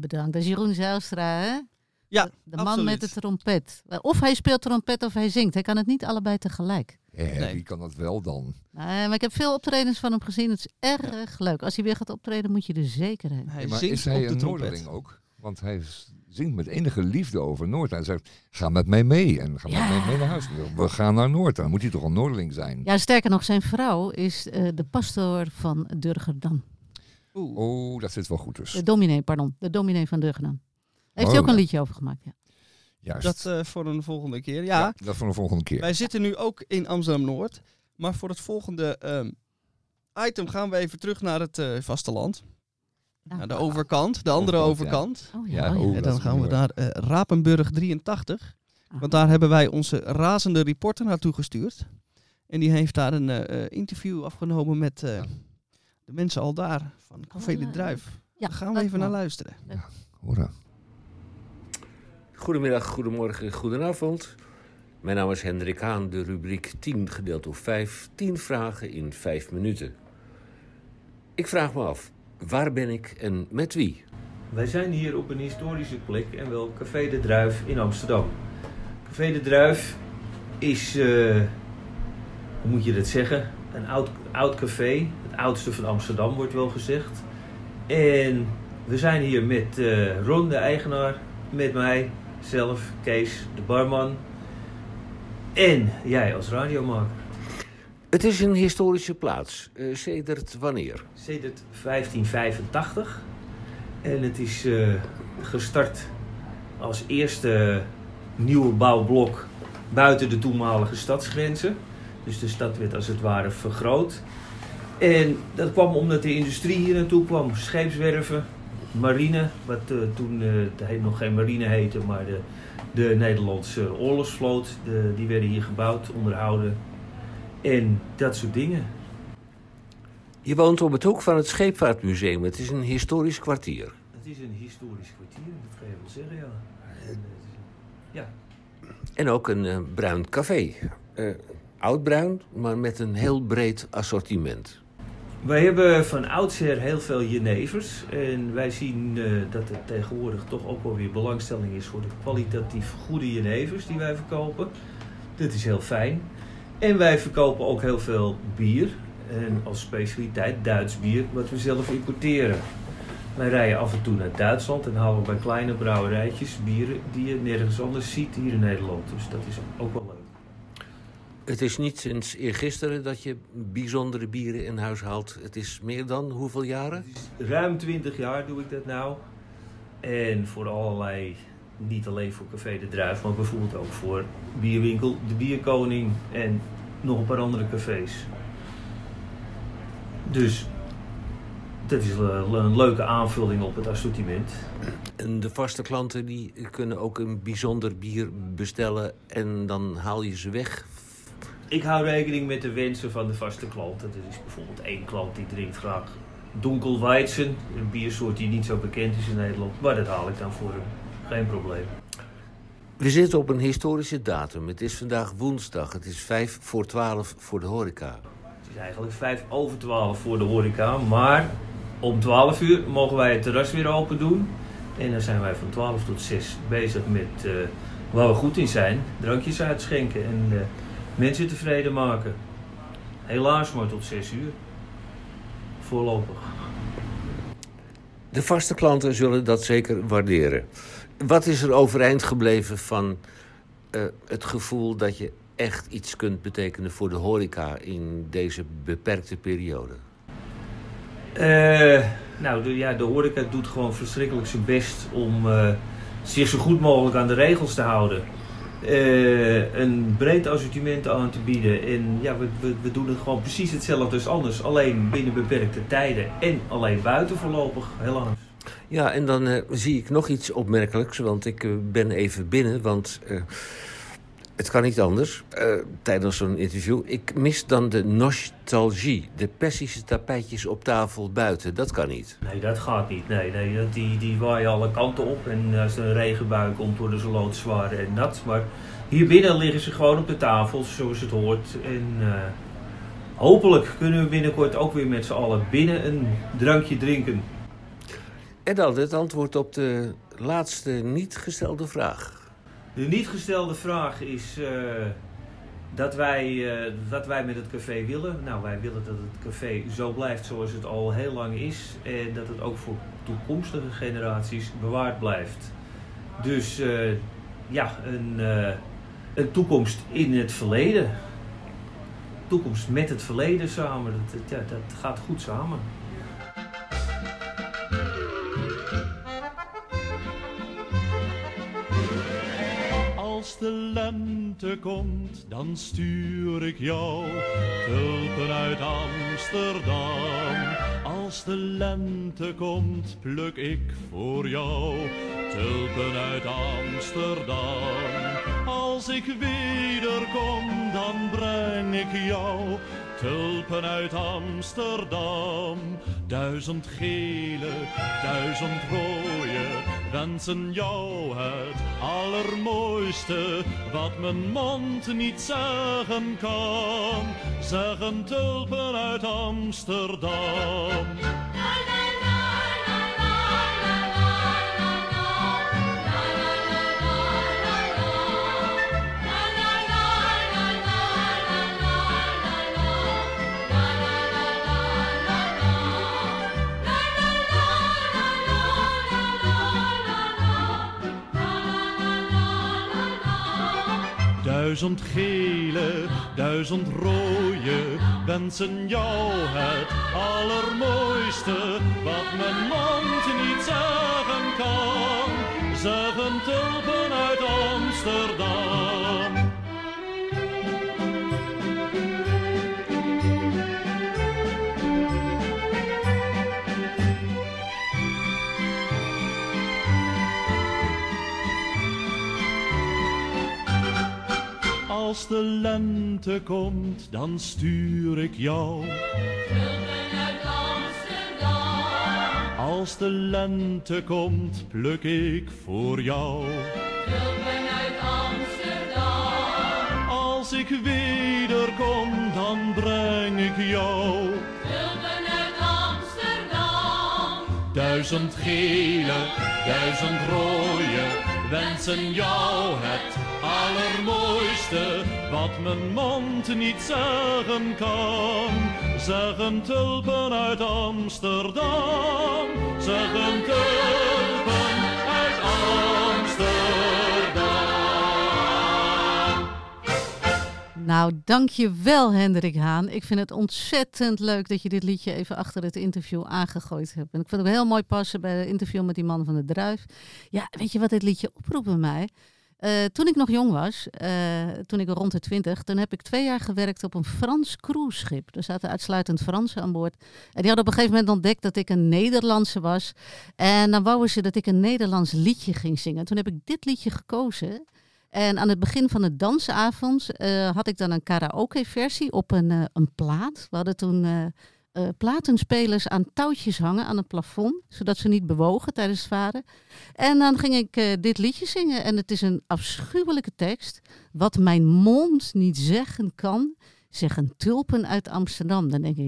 Bedankt. Dat is Jeroen Zijlstra, hè? Ja, De, de man absoluut. met de trompet. Of hij speelt trompet of hij zingt. Hij kan het niet allebei tegelijk. Eh, Nee. Wie kan dat wel dan? Nee, maar ik heb veel optredens van hem gezien. Het is erg leuk. Als hij weer gaat optreden, moet je er zeker heen. Hij Ja, maar zingt is hij op de een trompet. Noorderling ook? Want hij zingt met enige liefde over Noord. Hij zegt, ga met mij mee en ga Ja. met mij mee naar huis. We- gaan naar Noord. Dan moet hij toch een Noorderling zijn? Ja, sterker nog, zijn vrouw is eh, de pastoor van Durgerdam. Oeh. Oh, dat zit wel goed dus. De dominee, pardon. De dominee van Durgerdam. Heeft Oh, hij ook een liedje over gemaakt, ja. Juist. Dat eh, voor een volgende keer. Ja, dat voor de volgende keer. wij zitten nu ook in Amsterdam-Noord. Maar voor het volgende ehm, item gaan we even terug naar het eh, vasteland. Nou, Naar de overkant, de andere Overkant, ja. overkant. Oh Ja, ja, oh, oh, En dan gaan we naar eh, Rapenburg 83. Ah. Want daar hebben wij onze razende reporter naartoe gestuurd. En die heeft daar een eh, eh, interview afgenomen met eh, de mensen al daar. Van Café Oh, de ja. Druif. Ja, Daar gaan we even naar luisteren. Hoera. Goedemiddag, goedemorgen, goedenavond. Mijn naam is Hendrik Haan, de rubriek 10 gedeeld door 5. 10 vragen in 5 minuten. Ik vraag me af, waar ben ik en met wie? Wij zijn hier op een historische plek en wel Café de Druif in Amsterdam. Café de Druif is, eh, hoe moet je dat zeggen, een oud, oud café. Het oudste van Amsterdam wordt wel gezegd. En we zijn hier met eh, Ron, de eigenaar, met mij, zelf, Kees, de barman. En jij als radiomaker. Het is een historische plaats. Eh sedert wanneer? Sedert 1585. En het is eh, gestart als eerste nieuwe bouwblok buiten de toenmalige stadsgrenzen. Dus de stad werd als het ware vergroot. En dat kwam omdat de industrie hier naartoe kwam. Scheepswerven, marine, wat eh, toen eh, het heet nog geen marine heette, maar de, de Nederlandse oorlogsvloot. De, die werden hier gebouwd, onderhouden. En dat soort dingen. Je woont op het hoek van het Scheepvaartmuseum. Het is een historisch kwartier. Het is een historisch kwartier, dat kan je wel zeggen, ja. En, ja, En ook een eh, bruin café. Eh oudbruin, maar met een heel breed assortiment. Wij hebben van oudsher heel veel jenevers. En wij zien eh, dat er tegenwoordig toch ook wel weer belangstelling is voor de kwalitatief goede jenevers die wij verkopen. Dat is heel fijn. En wij verkopen ook heel veel bier. En als specialiteit Duits bier, wat we zelf importeren. Wij rijden af en toe naar Duitsland en halen bij kleine brouwerijtjes bieren die je nergens anders ziet hier in Nederland. Dus dat is ook wel leuk. Het is niet sinds eergisteren dat je bijzondere bieren in huis haalt. Het is meer dan hoeveel jaren? Ruim 20 jaar doe ik dat nou. En voor allerlei, niet alleen voor Café de Druif, maar bijvoorbeeld ook voor Bierwinkel De Bierkoning en nog een paar andere cafés. Dus dat is een een leuke aanvulling op het assortiment. En de vaste klanten die kunnen ook een bijzonder bier bestellen en dan haal je ze weg. Ik hou rekening met de wensen van de vaste klanten. Er is bijvoorbeeld één klant die drinkt graag Dunkelweizen, een biersoort die niet zo bekend is in Nederland. Maar dat haal ik dan voor hem. Geen probleem. We zitten op een historische datum. Het is vandaag woensdag. Het is vijf voor twaalf voor de horeca. Het is eigenlijk vijf over twaalf voor de horeca. Maar om 12 uur mogen wij het terras weer open doen. En dan zijn wij van 12 tot 6 bezig met eh, waar we goed in zijn. Drankjes uitschenken en eh, mensen tevreden maken. Helaas maar tot 6 uur. Voorlopig. De vaste klanten zullen dat zeker waarderen. Wat is er overeind gebleven van eh, het gevoel dat je echt iets kunt betekenen voor de horeca in deze beperkte periode? Eh, nou, de, ja, de horeca doet gewoon verschrikkelijk zijn best om eh, zich zo goed mogelijk aan de regels te houden. Eh, een breed assortiment aan te bieden. En ja, we, we, doen het gewoon precies hetzelfde als anders. Alleen binnen beperkte tijden en alleen buiten voorlopig, helaas. Ja, en dan eh, zie ik nog iets opmerkelijks, want ik eh, ben even binnen, want het kan niet anders eh, tijdens zo'n interview. Ik mis dan de nostalgie, de Persische tapijtjes op tafel buiten. Dat kan niet. Nee, dat gaat niet. Nee, nee, die, die waaien alle kanten op. En als er een regenbui komt, worden ze loodzwaar en nat. Maar hier binnen liggen ze gewoon op de tafel, zoals het hoort. En eh, hopelijk kunnen we binnenkort ook weer met z'n allen binnen een drankje drinken. En dan het antwoord op de laatste niet gestelde vraag. De niet gestelde vraag is eh, dat wij, eh, wat wij met het café willen. Nou, wij willen dat het café zo blijft zoals het al heel lang is. En dat het ook voor toekomstige generaties bewaard blijft. Dus eh, ja, een, een toekomst in het verleden. Toekomst met het verleden samen. Dat, dat, dat gaat goed samen. Als de lente komt, dan stuur ik jou tulpen uit Amsterdam. Als de lente komt, pluk ik voor jou tulpen uit Amsterdam. Als ik wederkom, dan breng ik jou tulpen uit Amsterdam. Duizend gele, duizend rode, wensen jou het allermooiste wat mijn mond niet zeggen kan. Zeggen tulpen uit Amsterdam. Duizend gele, duizend rode, wensen jou het allermooiste, wat mijn mond niet zeggen kan. Zeggen tulpen uit Amsterdam. Als de lente komt, dan stuur ik jou. Als de lente komt, pluk ik voor jou. Als ik wederkom, dan breng ik jou. Duizend gele, duizend rode, wensen jou het allermooiste wat mijn mond niet zeggen kan. Zeggen tulpen uit Amsterdam, zeggen tulpen Nou, dankjewel Hendrik Haan. Ik vind het ontzettend leuk dat je dit liedje even achter het interview aangegooid hebt. En ik vind het heel mooi passen bij het interview met die man van de druif. Ja, weet je wat dit liedje oproept bij mij? Eh, toen ik nog jong was, eh, toen ik rond de twintig, toen heb ik twee jaar gewerkt op een Frans cruiseschip. Er zaten uitsluitend Fransen aan boord. En die hadden op een gegeven moment ontdekt dat ik een Nederlandse was. En dan wouden ze dat ik een Nederlands liedje ging zingen. Toen heb ik dit liedje gekozen. En aan het begin van de dansavond eh, had ik dan een karaoke-versie op een, eh, een plaat. We hadden toen eh, platenspelers aan touwtjes hangen aan het plafond, zodat ze niet bewogen tijdens het varen. En dan ging ik dit liedje zingen. En het is een afschuwelijke tekst. Wat mijn mond niet zeggen kan, zeggen tulpen uit Amsterdam. Dan denk ik,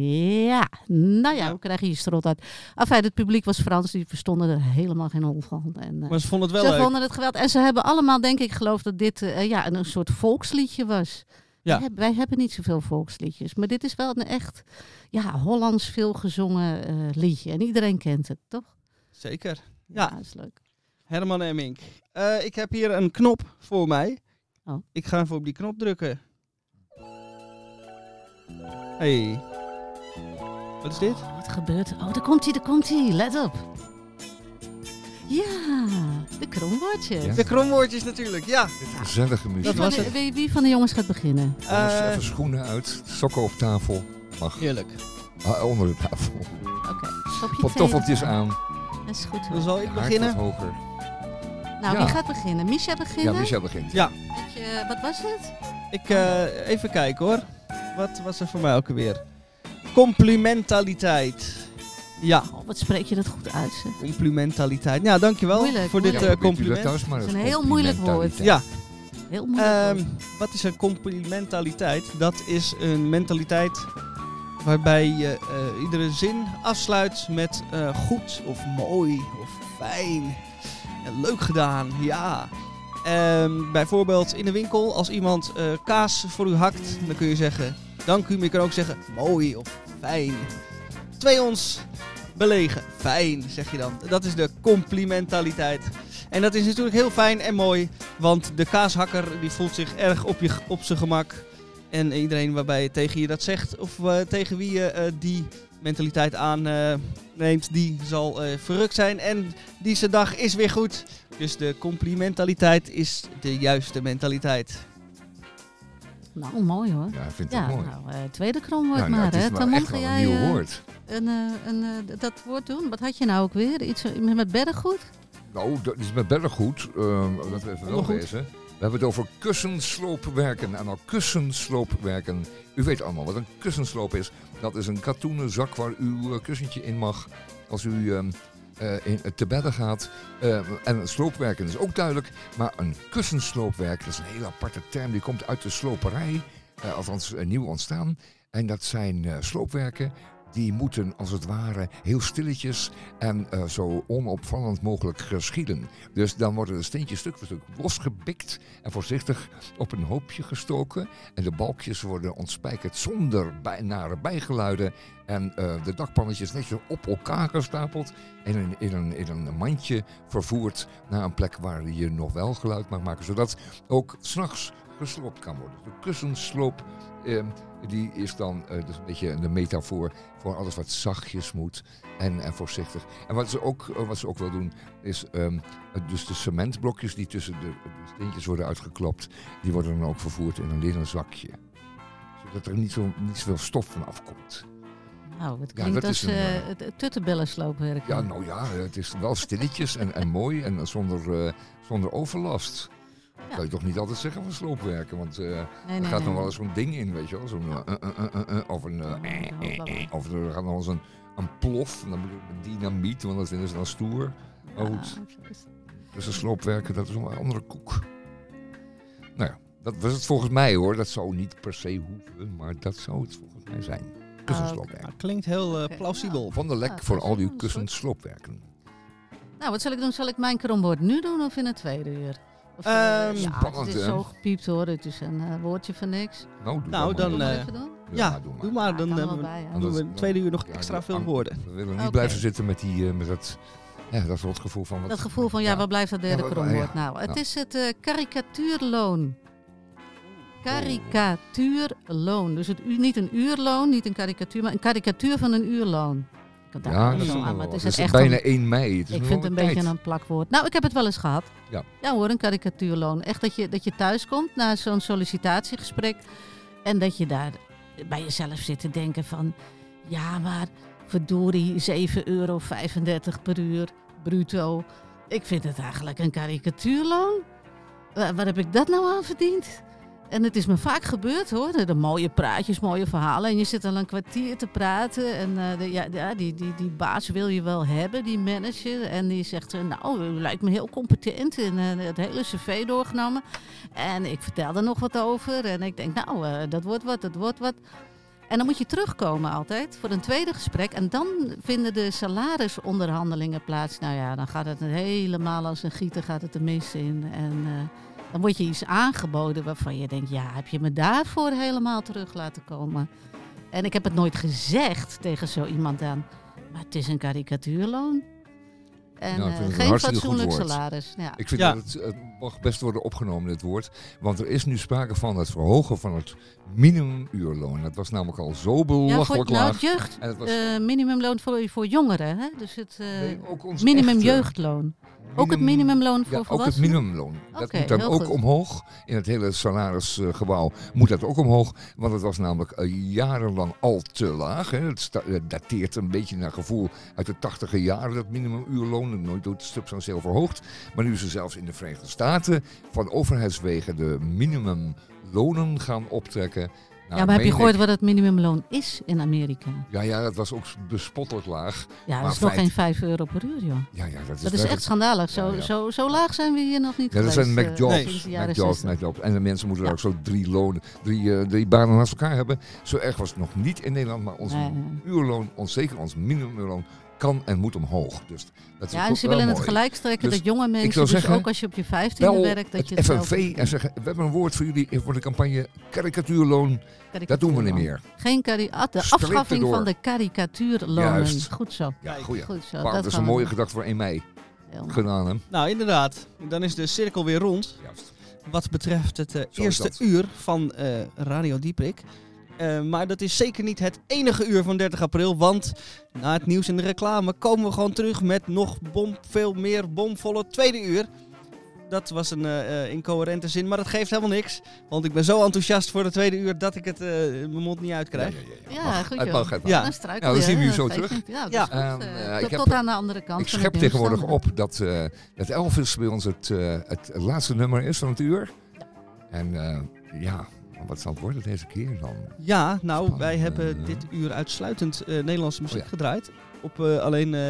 ja, nou ja, we krijgen hier strot uit. Enfin, het publiek was Frans, die verstonden er helemaal geen hol van. En, eh, Maar ze vonden het wel ze leuk. vonden het geweldig. En ze hebben allemaal, denk ik, geloofd dat dit eh, ja, een, een soort volksliedje was. Ja. Wij, hebben, wij hebben niet zoveel volksliedjes. Maar dit is wel een echt ja, Hollands veelgezongen eh liedje. En iedereen kent het, toch? Zeker. Ja, dat is leuk. Herman Emmink. Ik heb hier een knop voor mij. Oh. Ik ga even op die knop drukken. Hey. Wat is dit? Wat gebeurt er? Oh, daar komt hij, daar komt hij. Let op. Ja, de kromwoordjes. Ja. De kromwoordjes natuurlijk, ja. Gezellige muziek. Dat Wie, was van de- het. wie, wie van de jongens gaat beginnen? Even schoenen uit, sokken op tafel. Mag. Heerlijk. Ah, onder de tafel. Oké. Je Pantoffeltjes aan. Dat is goed. Dan hoor. zal ik Haard wat beginnen. hoger. Nou, Ja. wie gaat beginnen? Misha Ja, beginnen? Michel begint. Ja, je, wat was het? ik eh, even kijken hoor. Wat was er voor mij ook alweer? Complimentaliteit. Ja, Oh, wat spreek je dat goed uit, zeg. complimentaliteit. Ja, dankjewel Moeilijk, voor dit eh, Ja, dat compliment. Dat is een heel moeilijk complimentaliteit. Ja, Heel moeilijk. Ehm, woord. wat is een complimentaliteit? Dat is een mentaliteit waarbij je eh, iedere zin afsluit met eh, goed of mooi of fijn en leuk gedaan. Ja. Ehm, bijvoorbeeld in de winkel, als iemand eh, kaas voor u hakt, dan kun je zeggen dank u, maar je kan ook zeggen mooi of fijn. Twee ons belegen. Fijn, zeg je dan. Dat is de complimentaliteit. En dat is natuurlijk heel fijn en mooi. Want de kaashakker die voelt zich erg op, je, op zijn gemak. En iedereen waarbij je tegen je dat zegt, of eh, tegen wie je eh, die mentaliteit aanneemt, die zal eh, verrukt zijn. En die zijn dag is weer goed. Dus de complimentaliteit is de juiste mentaliteit. Nou, mooi hoor. Ja, ik vind het Ja, mooi. nou, eh, tweede kromwoord Nou, nou, maar, het is hè. Tamon, echt jij een nieuw eh, woord. een, eh, een, eh, dat woord doen? Wat had je nou ook weer? Iets met beddengoed? Nou, dat is met beddengoed. Ehm laten we even wel lezen. We hebben het over kussensloopwerken. En nou, kussensloopwerken. U weet allemaal wat een kussensloop is. Dat is een katoenen zak waar uw eh, kussentje in mag als u ehm, eh, in, te bedden gaat. Ehm, en sloopwerken is ook duidelijk. Maar een kussensloopwerk, dat is een hele aparte term. Die komt uit de sloperij. eh, althans, eh, nieuw ontstaan. En dat zijn eh, sloopwerken. Die moeten als het ware heel stilletjes en eh, zo onopvallend mogelijk geschieden. Dus dan worden de steentjes stuk voor stuk losgebikt en voorzichtig op een hoopje gestoken. En de balkjes worden ontspijkerd zonder bij, bijgeluiden. En eh, de dakpannetjes netjes op elkaar gestapeld en in, in, een, een mandje vervoerd naar een plek waar je nog wel geluid mag maken. Zodat ook s'nachts gesloopt kan worden. De kussensloop eh, die is dan eh, dus een beetje de metafoor voor alles wat zachtjes moet en, en voorzichtig. En wat ze ook, eh, wat ze ook wel doen, is ehm, eh, dus de cementblokjes die tussen de, de steentjes worden uitgeklopt, die worden dan ook vervoerd in een linnen zakje. Zodat er niet, zo, niet zoveel stof van afkomt. Nou, het Ja, klinkt dat is als een, eh, eh, tuttenbellensloopwerk. Ja, nou ja, het is wel stilletjes en, en mooi en zonder, zonder overlast. Ja. Kan je toch niet altijd zeggen van sloopwerken, want eh, nee, er nee, gaat nog wel eens zo'n ding in, weet je wel. Zo'n, eh, eh, of een, of er gaat nog wel eens een, een plof, en dan bedoel ik een dynamiet, want dat vinden ze dan stoer. Maar Ja, goed, dus een sloopwerken, dat is een andere koek. Nou ja, dat was het volgens mij hoor. Dat zou niet per se hoeven, maar dat zou het volgens mij zijn. Kussensloopwerken. Nou, klinkt heel plausibel. Van de lek Ja, voor dat al uw kussensloopwerken. Nou, wat zal ik doen? Zal ik mijn kromwoord nu doen of in het tweede uur? Of, ja, spannend, het is zo gepiept hoor. Het is een eh, woordje van niks. Nou, doe Nou, dan, eh, even doen? Ja, doe maar. doe maar. Ja, Dan, bij, dan doen we in het tweede uur nog Ja, extra veel woorden. We willen niet blijven zitten met, die, met dat, ja, dat rotgevoel van... Wat, Dat gevoel van, ja, ja. wat blijft dat derde kromwoord? ja. Nou, het Ja. is het eh, karikatuurloon. Karikatuurloon. Dus het, niet een uurloon, niet een karikatuur, maar een karikatuur van een uurloon. Daar Ja, dat is, aan, maar wat. het is echt bijna een- 1 mei. Het is ik vind het een beetje een plakwoord. Nou, ik heb het wel eens gehad. Ja. Ja hoor, een karikatuurloon. Echt dat je, dat je thuis komt na zo'n sollicitatiegesprek. En dat je daar bij jezelf zit te denken van... Ja, maar verdorie, 7,35 euro per uur, bruto. Ik vind het eigenlijk een karikatuurloon. Waar, waar heb ik dat nou aan verdiend? En het is me vaak gebeurd hoor. De, mooie praatjes, mooie verhalen. En je zit al een kwartier te praten. En eh, de, ja, die, die, die baas wil je wel hebben, die manager. En die zegt, eh, nou, u lijkt me heel competent. En eh, het hele cv doorgenomen. En ik vertel er nog wat over. En ik denk, nou, dat wordt wat, dat wordt wat. En dan moet je terugkomen altijd voor een tweede gesprek. En dan vinden de salarisonderhandelingen plaats. Nou ja, dan gaat het helemaal als een gieter gaat het de mis in. En dan wordt je iets aangeboden waarvan je denkt... ja, heb je me daarvoor helemaal terug laten komen? En ik heb het nooit gezegd tegen zo iemand aan. Maar het is een karikatuurloon. En ik eh, geen hartstikke goed fatsoenlijk salaris. Ja. Ik vind Ja. dat het, het mag best worden opgenomen, dit woord. Want er is nu sprake van het verhogen van het minimumuurloon. Dat was namelijk al zo Ja, voor, belachelijk nou, laag. het jeugd, En het was eh, minimumloon voor, voor jongeren, hè? Dus het eh, nee, ook ons minimum echte jeugdloon. Ook het minimum- minimumloon voor Ja, ook het minimumloon. Dat moet dan ook goed. omhoog. In het hele salarisgebouw moet dat ook omhoog. Want het was namelijk jarenlang al te laag. Hè. Het dateert een beetje naar gevoel uit de tachtige jaren, dat minimumuurloon. Nooit door het substantieel verhoogd. Maar nu ze zelfs in de Verenigde Staten van overheidswegen de minimumlonen gaan optrekken. Nou, ja, maar heb je gehoord ik- wat het minimumloon is in Amerika? Ja, ja, dat was ook bespottelijk laag. Ja, Maar dat is nog feit- geen 5 euro per uur, joh. Ja, ja, dat is, Dat is werkelijk- echt schandalig. Zo, Ja, ja. Zo, zo laag zijn we hier nog niet Ja, dat zijn eh, McJobs. sinds de jaren McJobs, 60. McJobs. En de mensen moeten Ja. ook zo drie, lonen, drie, eh, drie banen naast elkaar hebben. Zo erg was het nog niet in Nederland, maar ons Nee. uurloon, ons, zeker ons minimumuurloon, kan en moet omhoog. Dus dat is Ja, en ze willen het gelijk strekken Dus dat jonge mensen, zou dus zeggen, ook als je op je vijftiende werkt, dat het je FNV en zeggen, we hebben een woord voor jullie voor de campagne karikatuurloon. Dat doen we niet meer. Geen kari ah, de afschaffing van de karikatuurlonen. Juist. Goed zo. Ja, goeie. Goed zo. Dat is een mooie gedachte voor 1 mei. Gedaan, hè? Nou, inderdaad. Dan is de cirkel weer rond. Juist. Wat betreft het eh, eerste uur van eh, Radio Dieprik. Eh, maar dat is zeker niet het enige uur van 30 april. Want na het nieuws en de reclame komen we gewoon terug met nog bom, veel meer bomvolle tweede uur. Dat was een eh, eh, incoherente zin, maar dat geeft helemaal niks. Want ik ben zo enthousiast voor de tweede uur dat ik het eh, in mijn mond niet uitkrijg. Ja, ja, ja, ja. Ja, Mag. goed Het joh. mag, het mag. Ja. Dan struikel Nou, dan je, zien we u zo terug. niet. Ja, dat Ja. is goed. En, Eh, eh, tot, ik heb- tot aan de andere kant Ik schep tegenwoordig op dat, eh dat Elvis bij ons het, eh, het laatste nummer is van het uur. En eh, ja, wat zal het worden deze keer dan? Ja, nou, Spannend, wij hebben eh. dit uur uitsluitend eh, Nederlandse muziek Oh ja. gedraaid. Op eh, alleen eh,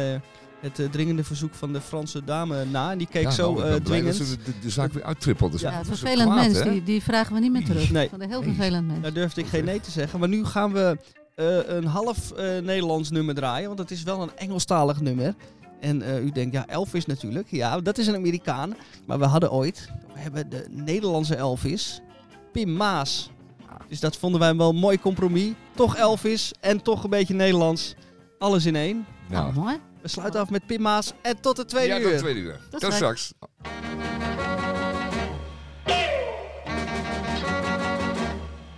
het eh, dringende verzoek van de Franse dame na. En die keek Ja, zo nou, eh, blij dat ze de, de, de zaak weer uittrippelt. Dus Ja, Ja, het vervelend kwaad, mens, die, die vragen we niet meer terug. Nee. Van een heel vervelend mens. Daar durfde ik geen nee te zeggen. Maar nu gaan we eh, een half eh, Nederlands nummer draaien. Want het is wel een Engelstalig nummer. En eh, u denkt, ja, Elvis natuurlijk. Ja, dat is een Amerikaan. Maar we hadden ooit, we hebben de Nederlandse Elvis, Pim Maas. Dus dat vonden wij wel een mooi compromis. Toch Elvis en toch een beetje Nederlands. Alles in één. Nou, Nou, mooi. We sluiten af met Pim Maas en tot de tweede ja, uur. tot het tweede uur. Tot Tot straks. straks.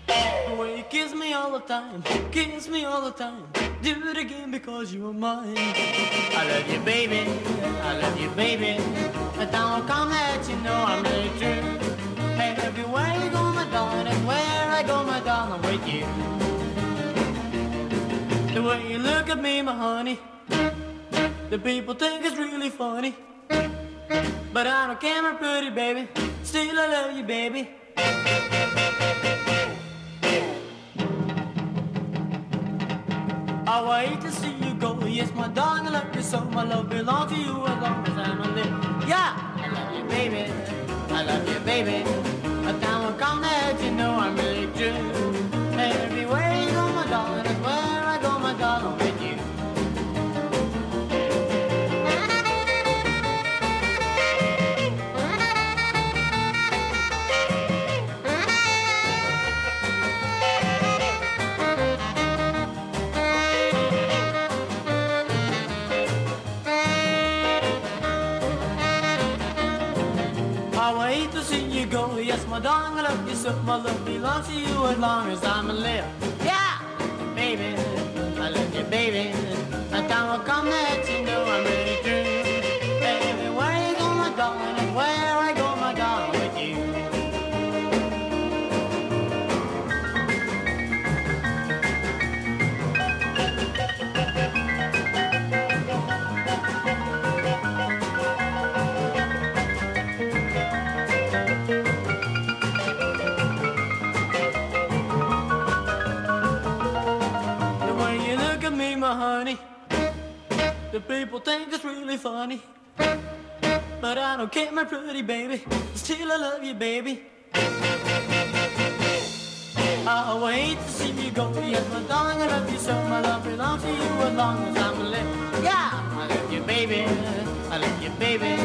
The way you kiss me all the time, kiss me all the time. Do it again because you are mine. I love you, baby. I love you, baby. But don't come let you know I'm really true. Everywhere you go, my darling, and where I go, my darling, with you. The way you look at me, my honey, the people think it's really funny. But I don't care, my pretty baby. Still, I love you, baby. I wait to see you go. Yes, my darling, I love you so. My love belongs to you as long as I'm alive. Yeah, I love you, baby. I love you, baby. But now will come that you know I'm gravity, baby. Still I love you, baby. I wait to see you go, yes, my darling, I love you so. My love belongs to you as long as I'm alive. Yeah, I love you, baby. I love you, baby.